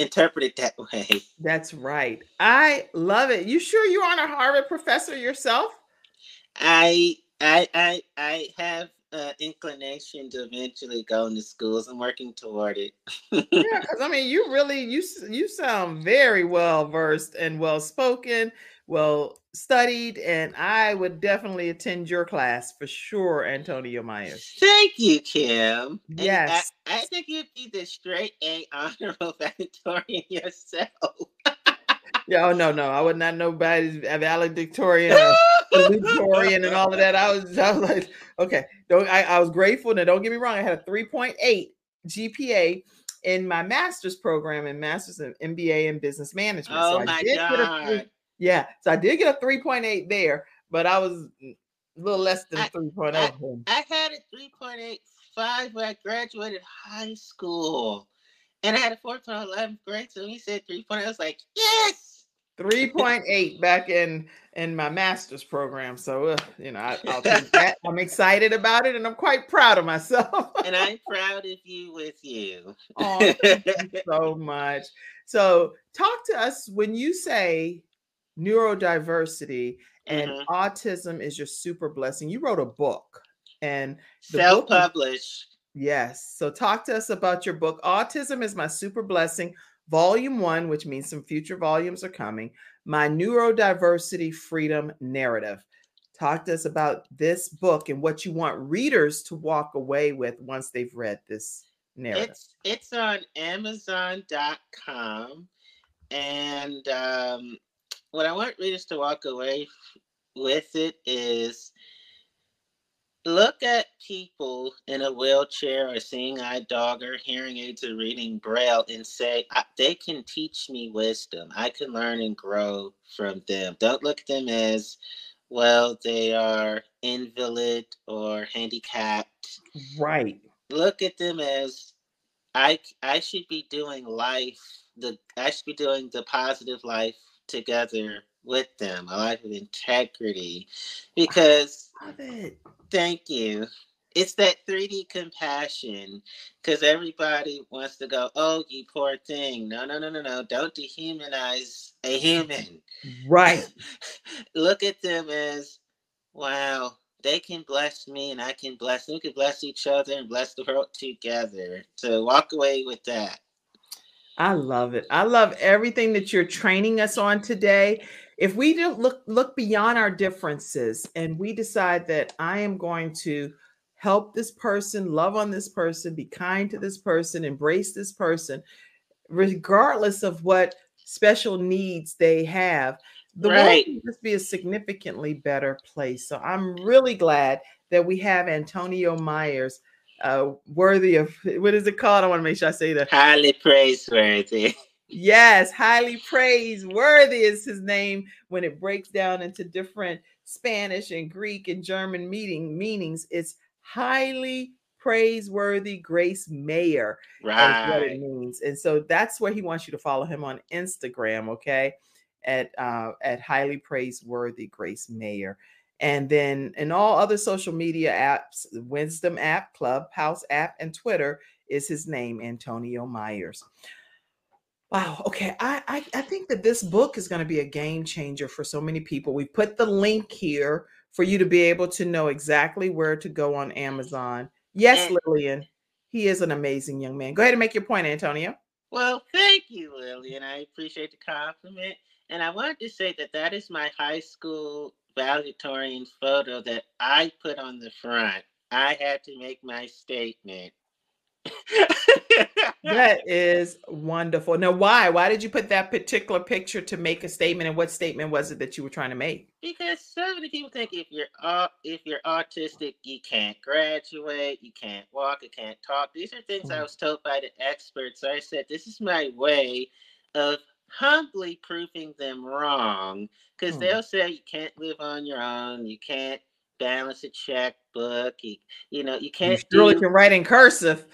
interpret it that [laughs] way. That's right. I love it. You sure you aren't a Harvard professor yourself? I I I I have uh, inclination to eventually go into schools. I'm working toward it. yeah, because I mean, you really you you sound very well versed and well spoken, well studied, and I would definitely attend your class for sure, Antonio Myers. Thank you, Kim. Yes, I, I, think you'd be the straight A honorable valedictorian yourself. yeah, oh no, no, I would not know nobody's valedictorian, valedictorian, [laughs] and all of that. I was, I was like, okay, don't. I, I was grateful, Now, don't get me wrong, I had a three point eight GPA in my master's program in master's in MBA in business management. Oh so my god! Yeah, so I did get a 3.8 there, but I was a little less than 3.0. I, I had a 3.85 when I graduated high school, and I had a 4.11 grade. So he said 3.0. I was like, yes. 3.8 back in in my master's program. So uh, you know, I, will take that. I'm excited about it, and I'm quite proud of myself. [laughs] and I'm proud of you with you. oh, thank you [laughs] so much. So, talk to us when you say neurodiversity and mm-hmm. autism is your super blessing. You wrote a book and self-published. Yes. So talk to us about your book. Autism is my super blessing, volume one, which means some future volumes are coming. My neurodiversity freedom narrative. Talk to us about this book and what you want readers to walk away with once they've read this narrative. It's it's on Amazon.com and um, what I want readers to walk away with it is look at people in a wheelchair or seeing eye dog or hearing aids or reading braille and say they can teach me wisdom. I can learn and grow from them. Don't look at them as well they are invalid or handicapped. Right. Look at them as I I should be doing life the I should be doing the positive life together with them, a life of integrity. Because thank you. It's that 3D compassion because everybody wants to go, oh, you poor thing. No, no, no, no, no. Don't dehumanize a human. Right. [laughs] Look at them as, wow, they can bless me and I can bless them. We can bless each other and bless the world together. To walk away with that. I love it. I love everything that you're training us on today. If we just look look beyond our differences and we decide that I am going to help this person, love on this person, be kind to this person, embrace this person, regardless of what special needs they have, the Right. world will just be a significantly better place. So I'm really glad that we have Antonio Myers, uh, worthy of what is it called? I want to make sure I say that. Highly praiseworthy. Yes, highly praiseworthy is his name when it breaks down into different Spanish and Greek and German meaning meanings. It's highly praiseworthy Grace Mayer Right. what it means. And so that's where he wants you to follow him on Instagram, okay? At uh at highly praiseworthy Grace Mayer. And then in all other social media apps, Wisdom app, Clubhouse app, and Twitter is his name, Antonio Myers. Wow. Okay. I, I I think that this book is going to be a game changer for so many people. We put the link here for you to be able to know exactly where to go on Amazon. Yes, Lillian, he is an amazing young man. Go ahead and make your point, Antonio. Well, thank you, Lillian. I appreciate the compliment. And I wanted to say that that is my high school valedictorian photo that I put on the front. I had to make my statement. [laughs] That is wonderful. Now, why? Why did you put that particular picture to make a statement? And what statement was it that you were trying to make? because so many people think if you're au- if you're autistic, you can't graduate, you can't walk, you can't talk. These are things I Mm. was told by the experts. So I said, this is my way of humbly proving them wrong. Because Mm. they'll say you can't live on your own, you can't balance a checkbook, you, you know, you You can't surely do can write in cursive.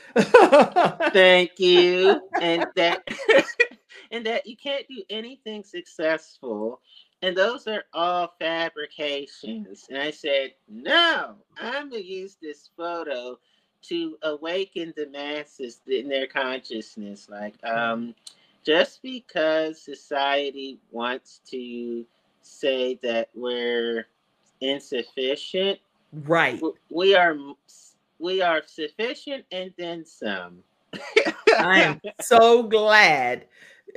thank you and [laughs] that [laughs] and that you can't do anything successful and those are all fabrications and i said no i'm gonna use this photo to awaken the masses in their consciousness like um just because society wants to say that we're insufficient right. we are we are sufficient and then some [laughs] I am so glad.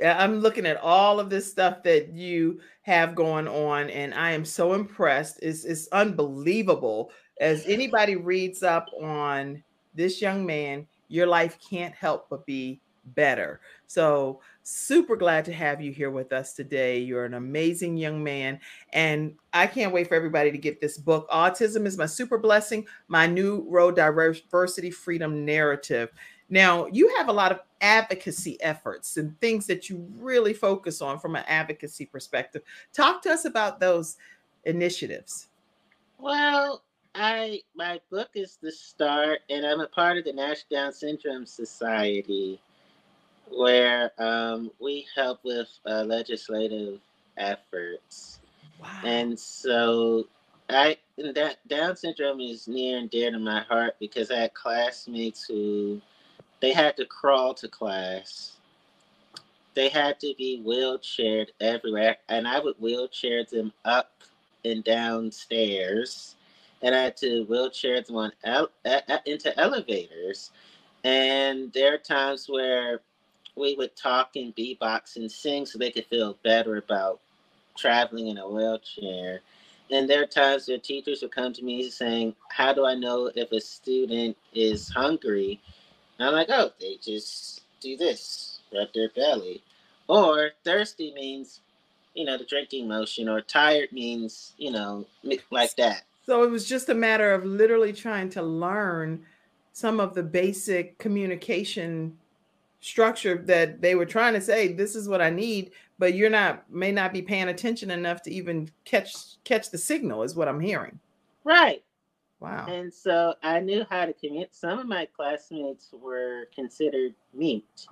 Uh, I'm looking at all of this stuff that you have going on, and I am so impressed. It's, it's unbelievable. As anybody reads up on this young man, your life can't help but be better. So, super glad to have you here with us today. You're an amazing young man, and I can't wait for everybody to get this book. Autism is my super blessing, my neurodiversity freedom narrative. Now, you have a lot of advocacy efforts and things that you really focus on from an advocacy perspective. Talk to us about those initiatives. well i my book is the start and i'm a part of the national down syndrome society where um, we help with uh, legislative efforts Wow. and so I and that Down syndrome is near and dear to my heart because I had classmates who they had to crawl to class. They had to be wheelchaired everywhere, and I would wheelchair them up and down stairs, and I had to wheelchair them on el- uh, into elevators. And there are times where we would talk and beatbox and sing so they could feel better about traveling in a wheelchair. And there are times where teachers would come to me saying, How do I know if a student is hungry? And I'm like, Oh, they just do this, rub their belly. Or thirsty means, you know, the drinking motion, or tired means, you know, like that. So it was just a matter of literally trying to learn some of the basic communication structure that they were trying to say this is what I need, but you're not may not be paying attention enough to even catch catch the signal is what I'm hearing. Right. Wow. And so I knew how to communicate. Some of my classmates were considered mute,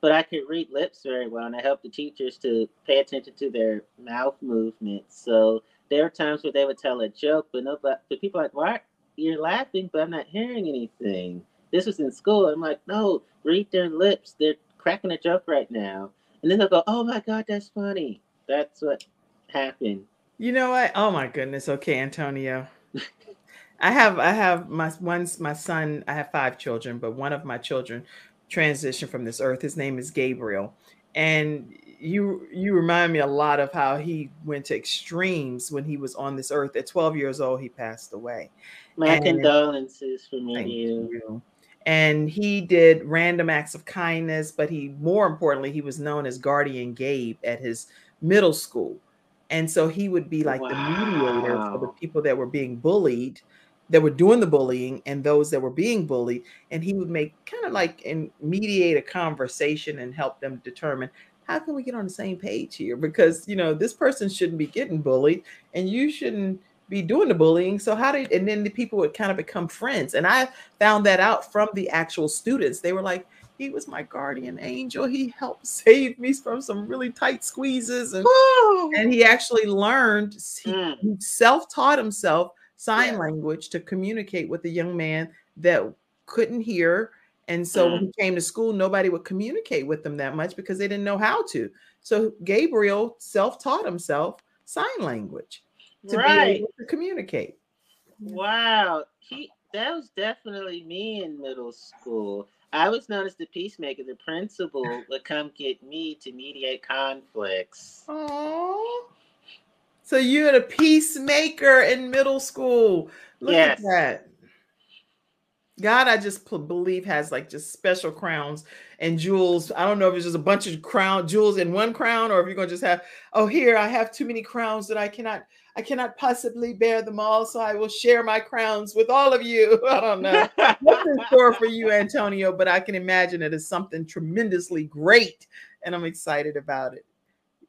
but I could read lips very well, and I helped the teachers to pay attention to their mouth movements. So there were times where they would tell a joke, but nobody, the people like, why you're laughing, but I'm not hearing anything. This was in school. I'm like, no, read their lips. They're cracking a joke right now. And then they'll go, oh my God, that's funny. That's what happened. You know what? Oh my goodness. Okay, Antonio. I have I have my one's my son. I have five children, but one of my children transitioned from this earth. His name is Gabriel, and you you remind me a lot of how he went to extremes when he was on this earth. At 12 years old, he passed away. My and, condolences for me to you. you. And he did random acts of kindness, but he more importantly, he was known as Guardian Gabe at his middle school. And so he would be like wow. the mediator for the people that were being bullied that were doing the bullying and those that were being bullied and he would make kind of like and mediate a conversation and help them determine how can we get on the same page here because you know this person shouldn't be getting bullied and you shouldn't be doing the bullying so how did and then the people would kind of become friends and i found that out from the actual students they were like he was my guardian angel he helped [laughs] save me from some really tight squeezes and, and he actually learned he, mm. self-taught himself sign yeah. language to communicate with a young man that couldn't hear. And so mm. when he came to school, nobody would communicate with him that much because they didn't know how to. So Gabriel self-taught himself sign language to right. be able to communicate. Wow. He that was definitely me in middle school. I was known as the peacemaker. The principal [laughs] would come get me to mediate conflicts. Aww. So you had a peacemaker in middle school. Look yes. at that. God, I just believe has like just special crowns and jewels. I don't know if it's just a bunch of crown jewels in one crown, or if you're gonna just have, oh, here I have too many crowns that I cannot, I cannot possibly bear them all. So I will share my crowns with all of you. [laughs] I don't know what's in store for you, Antonio, but I can imagine it is something tremendously great, and I'm excited about it.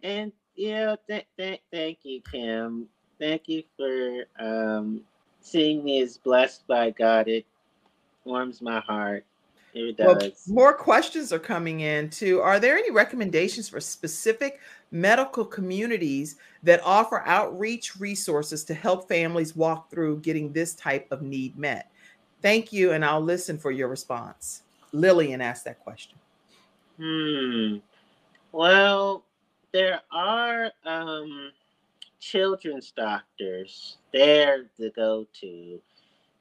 And yeah, th- th- thank you, Kim. Thank you for um, seeing me as blessed by God. It warms my heart. It does. Well, more questions are coming in too. Are there any recommendations for specific medical communities that offer outreach resources to help families walk through getting this type of need met? Thank you, and I'll listen for your response. Lillian asked that question. Hmm. Well, there are um, children's doctors They're the go to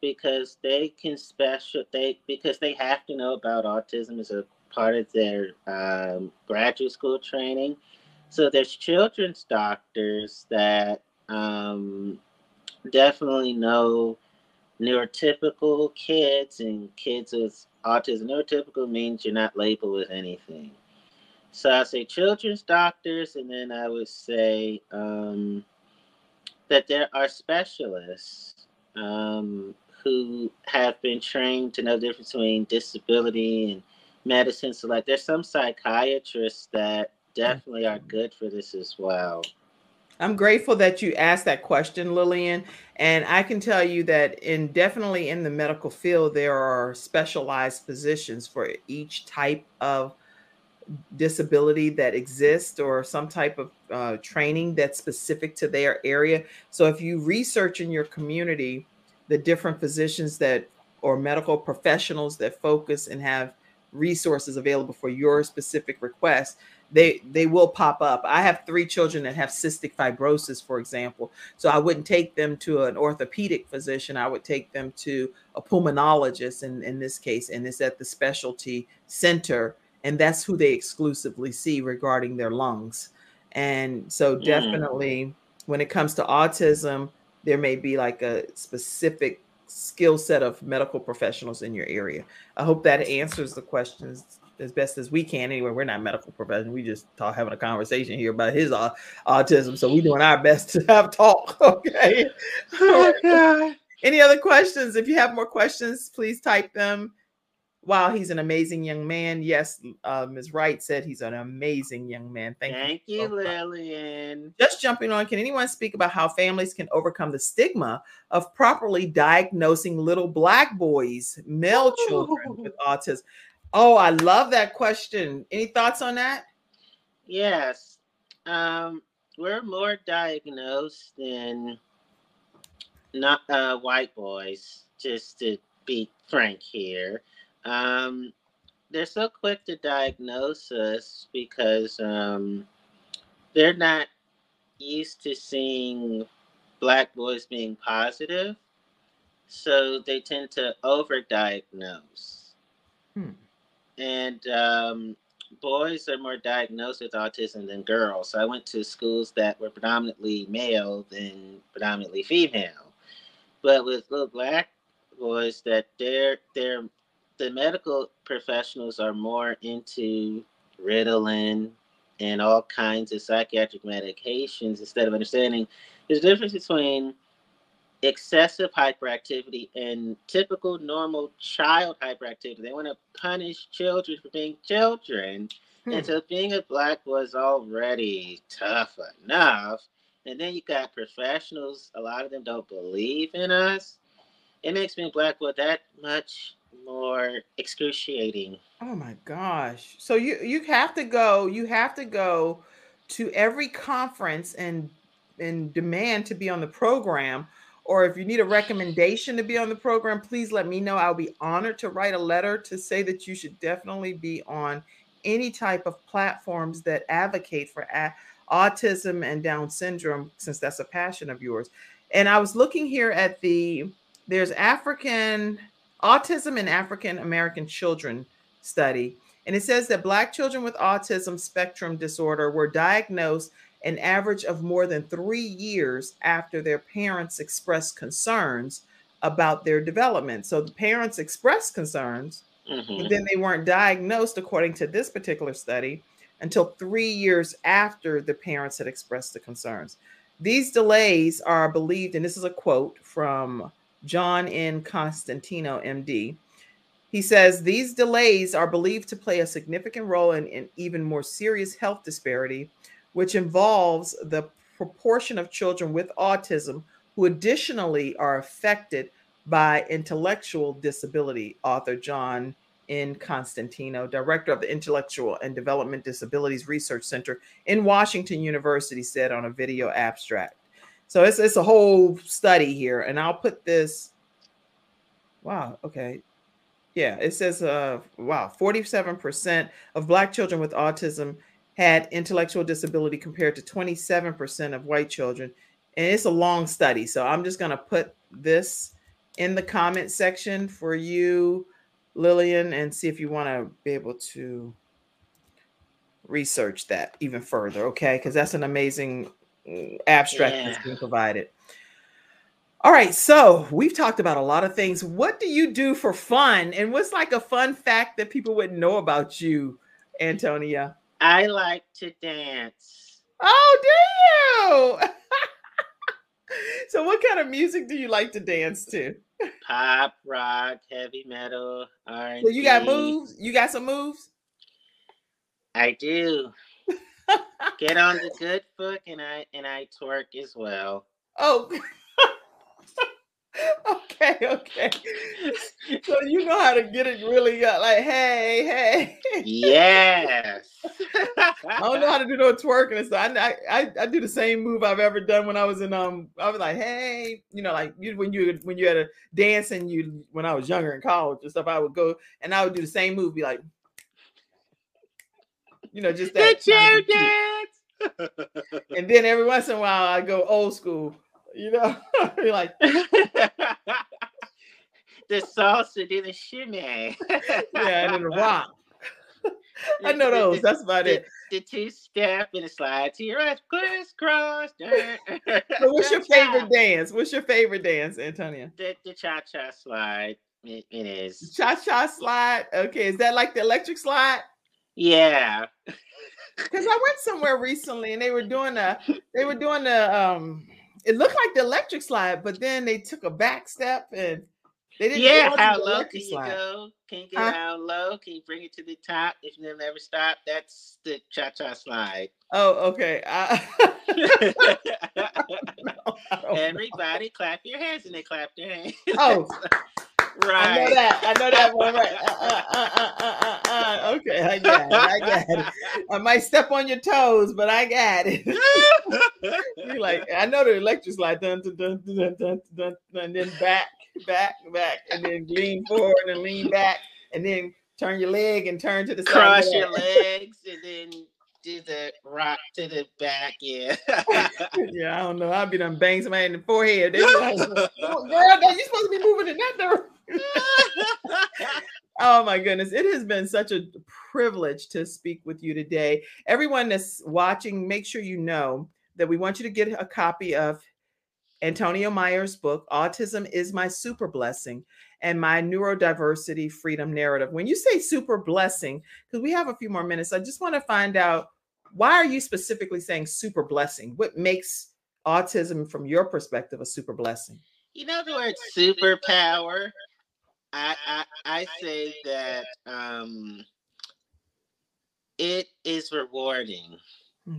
because they can special they because they have to know about autism as a part of their um, graduate school training. So there's children's doctors that um, definitely know neurotypical kids and kids with autism. Neurotypical means you're not labeled with anything. So I say children's doctors, and then I would say um, that there are specialists um, who have been trained to know the difference between disability and medicine. So, like, there's some psychiatrists that definitely are good for this as well. I'm grateful that you asked that question, Lillian. And I can tell you that in definitely in the medical field, there are specialized physicians for each type of disability that exists or some type of uh, training that's specific to their area. So if you research in your community the different physicians that or medical professionals that focus and have resources available for your specific request, they they will pop up. I have three children that have cystic fibrosis, for example. So I wouldn't take them to an orthopedic physician. I would take them to a pulmonologist in, in this case, and it's at the specialty center and that's who they exclusively see regarding their lungs. And so, mm. definitely, mm. when it comes to autism, there may be like a specific skill set of medical professionals in your area. I hope that answers the questions as best as we can. Anyway, we're not medical professionals. We just talk, having a conversation here about his uh, autism. So we're doing our best [laughs] to have talk. [laughs] Okay. Oh, [laughs] Any other questions? If you have more questions, please type them Wow, he's an amazing young man. Yes, uh, Ms. Wright said he's an amazing young man. Thank, Thank you, you Lillian. Just jumping on, can anyone speak about how families can overcome the stigma of properly diagnosing little black boys, male Ooh. children with autism? Oh, I love that question. Any thoughts on that? Yes. Um, we're more diagnosed than not uh, white boys, just to be frank here. Um, they're so quick to diagnose us because um, they're not used to seeing black boys being positive, so they tend to overdiagnose. Hmm. And um, boys are more diagnosed with autism than girls. So I went to schools that were predominantly male than predominantly female. But with little black boys, that they're they're the medical professionals are more into Ritalin and all kinds of psychiatric medications instead of understanding there's a difference between excessive hyperactivity and typical normal child hyperactivity. They want to punish children for being children. Hmm. And so being a black was already tough enough. And then you got professionals, a lot of them don't believe in us. It makes being black boy that much more excruciating. Oh my gosh. So you you have to go, you have to go to every conference and and demand to be on the program or if you need a recommendation to be on the program, please let me know. I'll be honored to write a letter to say that you should definitely be on any type of platforms that advocate for a- autism and Down syndrome, since that's a passion of yours. And I was looking here at the there's African Autism in African American Children study. And it says that Black children with autism spectrum disorder were diagnosed an average of more than three years after their parents expressed concerns about their development. So the parents expressed concerns, mm-hmm. but then they weren't diagnosed, according to this particular study, until three years after the parents had expressed the concerns. These delays are believed, and this is a quote from John N. Constantino, MD. He says these delays are believed to play a significant role in, in even more serious health disparity, which involves the proportion of children with autism who additionally are affected by intellectual disability. Author John N. Constantino, director of the Intellectual and Development Disabilities Research Center in Washington University, said on a video abstract. So it's it's a whole study here, and I'll put this. Wow. Okay. Yeah, it says uh wow, 47% of black children with autism had intellectual disability compared to 27% of white children. And it's a long study. So I'm just going to put this in the comment section for you, Lillian, and see if you want to be able to research that even further. Okay. Because that's an amazing mm, abstract yeah. that's been provided. All right, so we've talked about a lot of things. What do you do for fun? And what's like a fun fact that people wouldn't know about you, Antonia? I like to dance. Oh, do you? [laughs] so, what kind of music do you like to dance to? Pop, rock, heavy metal, R&B. So you got moves? You got some moves? I do. [laughs] Get on the good foot, and I and I twerk as well. Oh. [laughs] okay, okay. So you know how to get it really uh, like, hey, hey. Yes. I don't know how to do no twerking and stuff. I, I I do the same move I've ever done when I was in um. I was like, hey, you know, like you when you when you had a dance and you when I was younger in college and stuff. I would go and I would do the same move, be like, you know, just that. The chair dance. [laughs] and then every once in a while, I go old school. You know, [laughs] like [laughs] [laughs] the salsa, then the shimmy. yeah, and then the rock. I know those. That's about the, it. The two step and the slide to your right, crisscross. so what's your favorite dance? What's your favorite dance, Antonia? The, the cha cha slide. It, it is. Cha cha slide. Okay, is that like the electric slide? Yeah. Because I went somewhere recently and they were doing a they were doing a um it looked like the electric slide, but then they took a back step and They didn't Yeah, how low can you slide. go? Can you get Huh? how low? Can you bring it to the top if you never stop? That's the cha cha slide. Oh, okay. [laughs] [laughs] [laughs] I don't know. Everybody clap your hands and they clap their hands. Oh, Right. I know that. I know that one. Right. Uh uh uh, uh, uh, uh, okay, I got it. I got it. I might step on your toes, but I got it. [laughs] You're like, I know the electric slide, dun, dun, dun, dun, dun, dun, dun, and then back, back, back, and then lean forward and lean back, and then turn your leg and turn to the side. Cross your legs and then do the rock to the back. Yeah. [laughs] yeah, I don't know. I'll be done bang somebody in the forehead. [laughs] Girl, you supposed to be moving in that direction. Oh my goodness. It has been such a privilege to speak with you today. Everyone that's watching, make sure you know that we want you to get a copy of Antonio Myers' book, Autism is My Super Blessing, and my Neurodiversity Freedom Narrative. When you say super blessing, because we have a few more minutes, I just want to find out why are you specifically saying super blessing? What makes autism from your perspective a super blessing? you know the word superpower? I, I I say that um it is rewarding.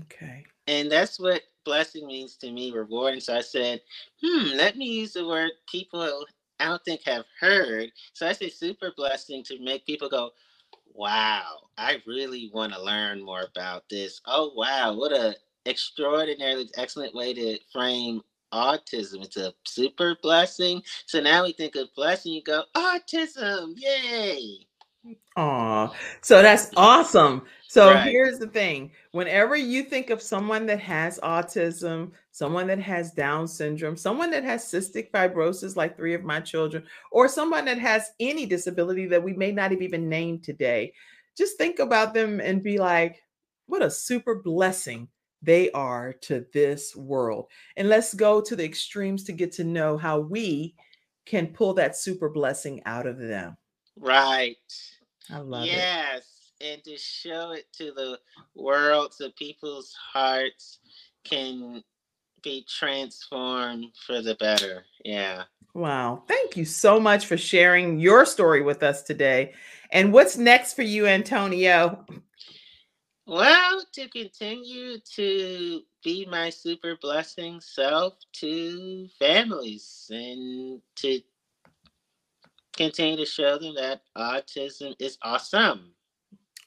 Okay. And that's what blessing means to me, rewarding. So I said, hmm, let me use the word people I don't think have heard. So I say super blessing to make people go, wow, I really want to learn more about this. Oh wow, what a extraordinarily excellent way to frame autism. It's a super blessing. So now we think of blessing, you go, autism, yay. Aw, so that's awesome. So Right. here's the thing whenever you think of someone that has autism, someone that has Down syndrome, someone that has cystic fibrosis, like three of my children, or someone that has any disability that we may not have even named today, just think about them and be like, what a super blessing they are to this world. And let's go to the extremes to get to know how we can pull that super blessing out of them. Right. I love it. yes. And to show it to the world so people's hearts can be transformed for the better. Yeah. Wow. Thank you so much for sharing your story with us today. And what's next for you, Antonio? Well, to continue to be my super blessing self to families and to continue to show them that autism is awesome.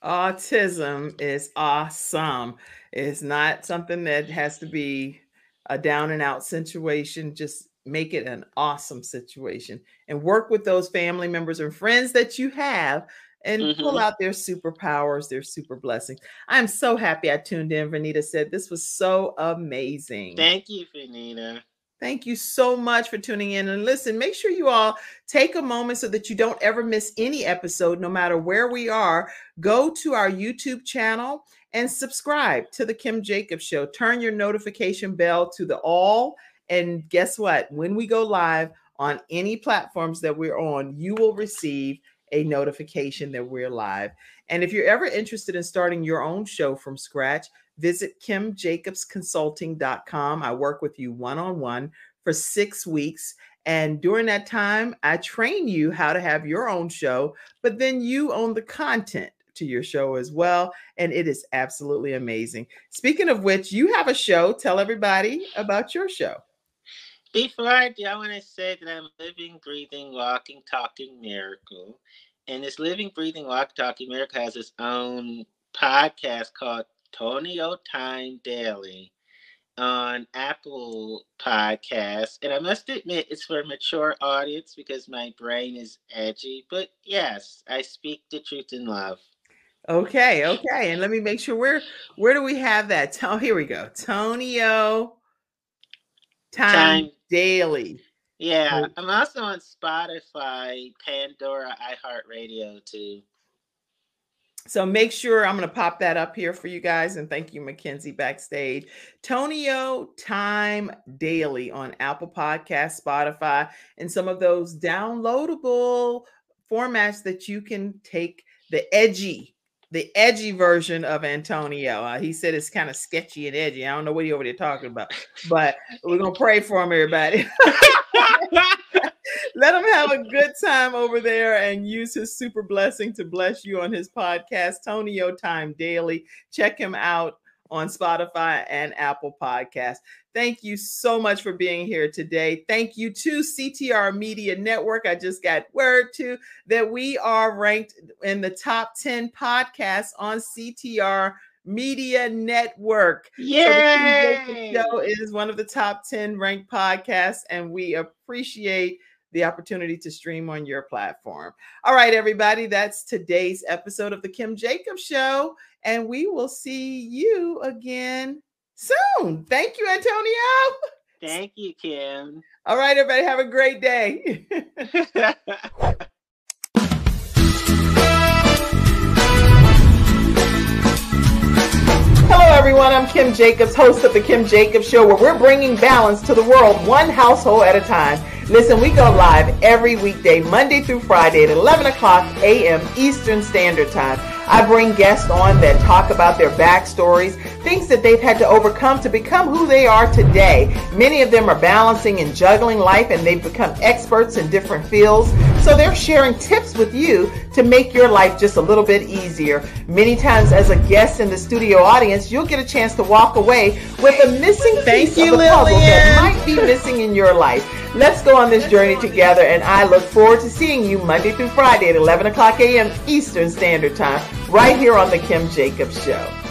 Autism is awesome. It's not something that has to be a down and out situation. Just make it an awesome situation and work with those family members and friends that you have and pull Mhm. out their superpowers, their super blessings. I'm so happy I tuned in. Vernita said this was so amazing. Thank you, Vernita. Thank you so much for tuning in. And listen, make sure you all take a moment so that you don't ever miss any episode, no matter where we are. Go to our YouTube channel and subscribe to The Kim Jacobs Show. Turn your notification bell to the all. And guess what? When we go live on any platforms that we're on, you will receive a notification that we're live. And if you're ever interested in starting your own show from scratch, visit kimjacobsconsulting.com. I work with you one on one for six weeks. And during that time, I train you how to have your own show, but then you own the content to your show as well. And it is absolutely amazing. Speaking of which, you have a show. Tell everybody about your show. Before I do, I want to say that I'm a living, breathing, walking, talking miracle. And this living, breathing, walking, talking miracle has its own podcast called Tonio Time Daily on Apple Podcasts. And I must admit, it's for a mature audience because my brain is edgy. But yes, I speak the truth in love. Okay, okay. And let me make sure where where do we have that? Oh, here we go. Tonio Time, Time. Daily. Yeah. I'm also on Spotify, Pandora, iHeartRadio too. So make sure I'm going to pop that up here for you guys. And thank you, Mackenzie, backstage. Tonio Time Daily on Apple Podcast, Spotify, and some of those downloadable formats that you can take the edgy, the edgy version of Antonio. Uh, he said it's kind of sketchy and edgy. I don't know what he over there talking about, but we're to pray for him, everybody. [laughs] Let him have a good time over there and use his super blessing to bless you on his podcast, Tonio Time Daily. Check him out on Spotify and Apple Podcasts. Thank you so much for being here today. Thank you to CTR Media Network. I just got word to that we are ranked in the top 10 podcasts on CTR Media Network. Yay! So show is one of the top 10 ranked podcasts, and we appreciate the opportunity to stream on your platform. All right, everybody, that's today's episode of the Kim Jacobs Show, and we will see you again soon. Thank you, Antonio. Thank you, Kim. [laughs] All right, everybody, have a great day. [laughs] Hello, everyone. I'm Kim Jacobs, host of The Kim Jacobs Show, where we're bringing balance to the world one household at a time. Listen, we go live every weekday, Monday through Friday at 11 o'clock a.m. Eastern Standard Time. I bring guests on that talk about their backstories, things that they've had to overcome to become who they are today. Many of them are balancing and juggling life and they've become experts in different fields. So they're sharing tips with you to make your life just a little bit easier. Many times as a guest in the studio audience, you'll get a chance to walk away with a missing piece you, of the puzzle that might be missing in your life. Let's go on this journey together and I look forward to seeing you Monday through Friday at 11 o'clock a.m. Eastern Standard Time right here on the Kim Jacobs Show.